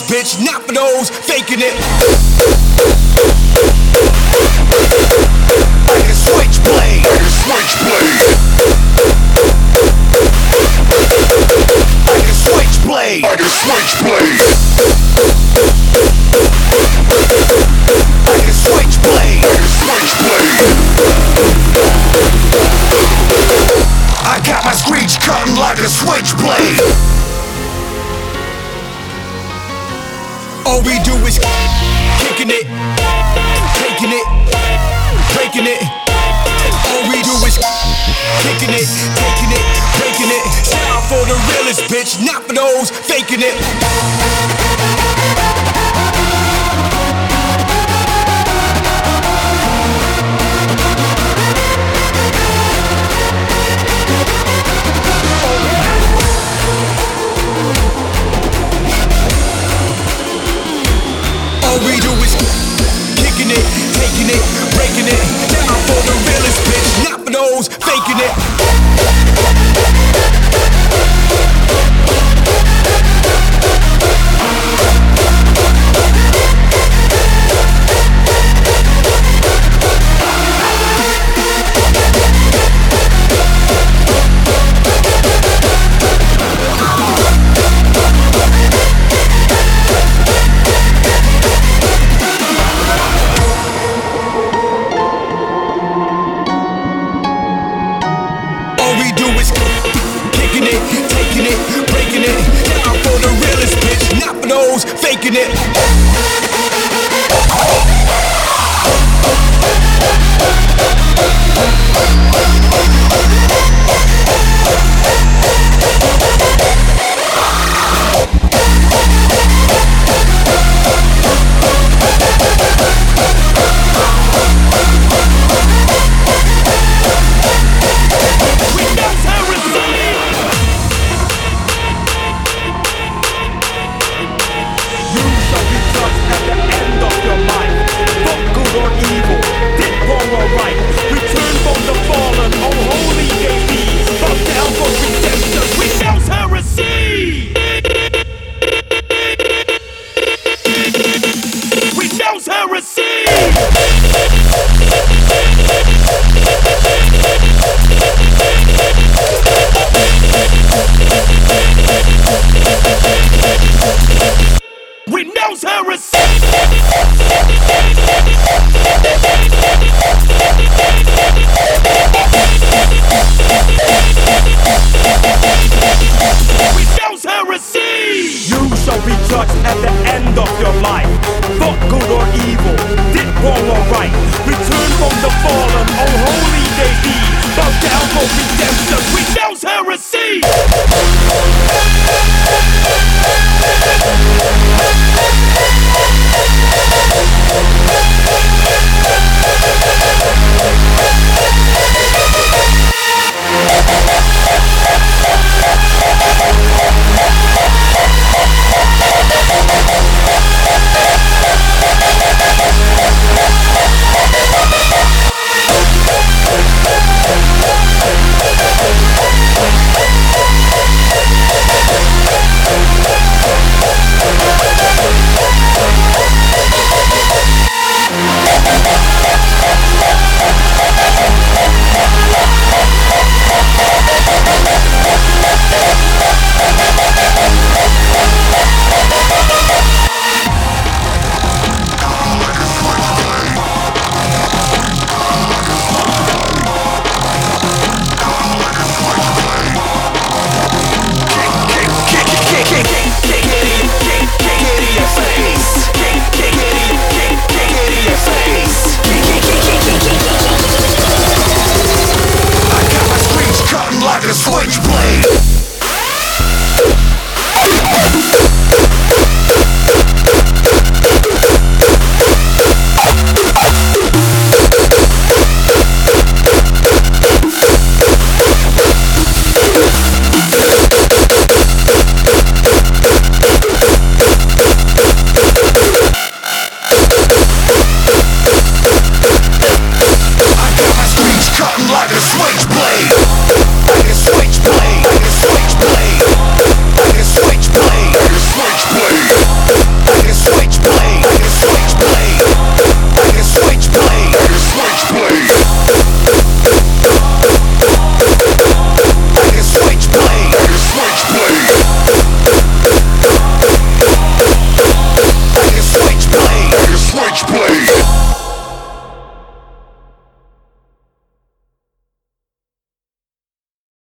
bitch, not for those faking it. Like a switchblade, like a switchblade. Like a switchblade, like a switchblade. Like a switchblade, like a switchblade. I got my screech cutting like a switchblade. All we do is kicking it, taking it, breaking it. All we do is kicking it, taking it, breaking it. Style for the realest bitch, not for those faking it. Taking it, breaking it. Down for the realest bitch, not for those faking it. For the realest bitch, not for those faking it. Shout and receive.